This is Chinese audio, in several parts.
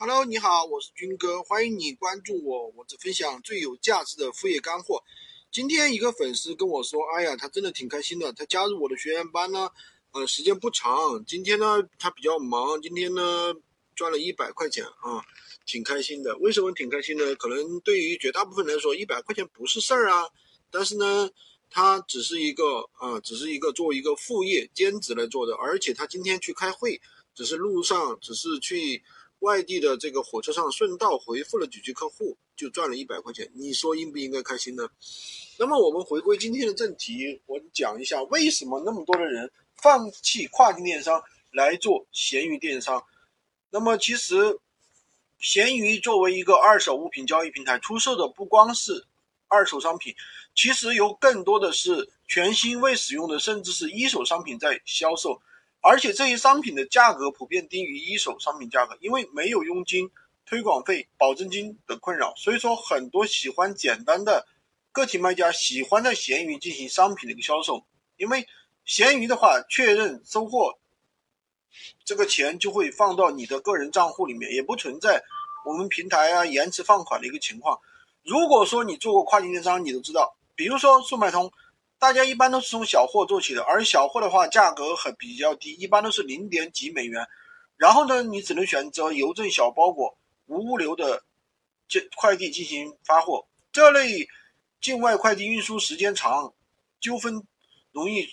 Hello，你好，我是军哥，欢迎你关注我，我只分享最有价值的副业干货。今天一个粉丝跟我说，哎呀，他真的挺开心的，他加入我的学员班呢，呃，时间不长，今天呢他比较忙，今天呢赚了一百块钱啊，挺开心的。为什么挺开心呢？可能对于绝大部分来说，一百块钱不是事儿啊，但是呢，他只是一个啊，只是一个做一个副业兼职来做的，而且他今天去开会，只是路上，只是去。外地的这个火车上顺道回复了几句客户，就赚了一百块钱。你说应不应该开心呢？那么我们回归今天的正题，我讲一下为什么那么多的人放弃跨境电商来做闲鱼电商。那么其实，闲鱼作为一个二手物品交易平台，出售的不光是二手商品，其实有更多的是全新未使用的，甚至是一手商品在销售。而且这些商品的价格普遍低于一手商品价格，因为没有佣金、推广费、保证金等困扰，所以说很多喜欢简单的个体卖家喜欢在闲鱼进行商品的一个销售，因为闲鱼的话确认收货，这个钱就会放到你的个人账户里面，也不存在我们平台啊延迟放款的一个情况。如果说你做过跨境电商，你都知道，比如说速卖通。大家一般都是从小货做起的，而小货的话价格很比较低，一般都是零点几美元。然后呢，你只能选择邮政小包裹、无物流的这快递进行发货。这类境外快递运输时间长，纠纷容易。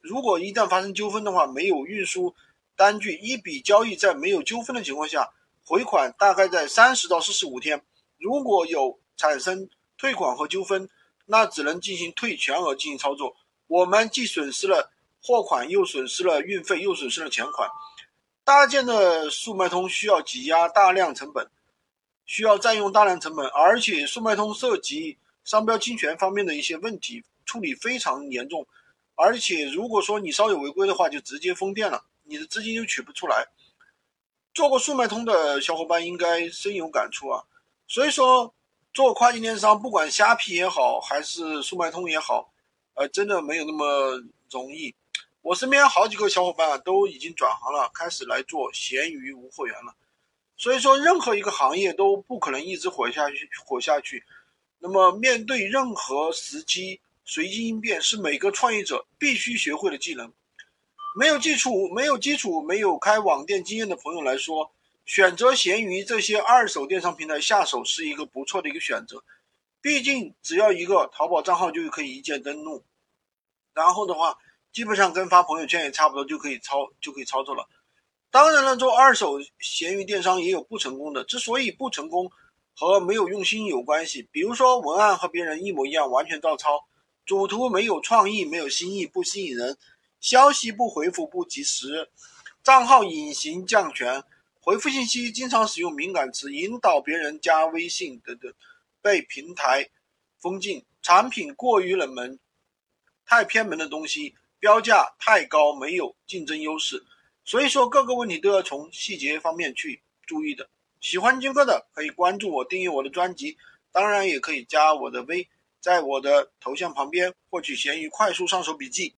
如果一旦发生纠纷的话，没有运输单据，一笔交易在没有纠纷的情况下，回款大概在三十到四十五天。如果有产生退款和纠纷，那只能进行退全额进行操作，我们既损失了货款，又损失了运费，又损失了钱款。搭建的速卖通需要挤压大量成本，需要占用大量成本，而且速卖通涉及商标侵权方面的一些问题，处理非常严重。而且如果说你稍有违规的话，就直接封店了，你的资金就取不出来。做过速卖通的小伙伴应该深有感触啊，所以说。做跨境电商，不管虾皮也好，还是速卖通也好，呃，真的没有那么容易。我身边好几个小伙伴都已经转行了，开始来做闲鱼无货源了。所以说，任何一个行业都不可能一直火下去，火下去。那么，面对任何时机，随机应变是每个创业者必须学会的技能。没有基础、没有基础、没有开网店经验的朋友来说，选择闲鱼这些二手电商平台下手是一个不错的一个选择，毕竟只要一个淘宝账号就可以一键登录，然后的话，基本上跟发朋友圈也差不多就可以操就可以操作了。当然了，做二手闲鱼电商也有不成功的，之所以不成功和没有用心有关系，比如说文案和别人一模一样，完全照抄，主图没有创意，没有新意，不吸引人，消息不回复不及时，账号隐形降权。回复信息经常使用敏感词，引导别人加微信等等，被平台封禁。产品过于冷门，太偏门的东西，标价太高，没有竞争优势。所以说，各个问题都要从细节方面去注意的。喜欢军哥的可以关注我，订阅我的专辑，当然也可以加我的微，在我的头像旁边获取闲鱼快速上手笔记。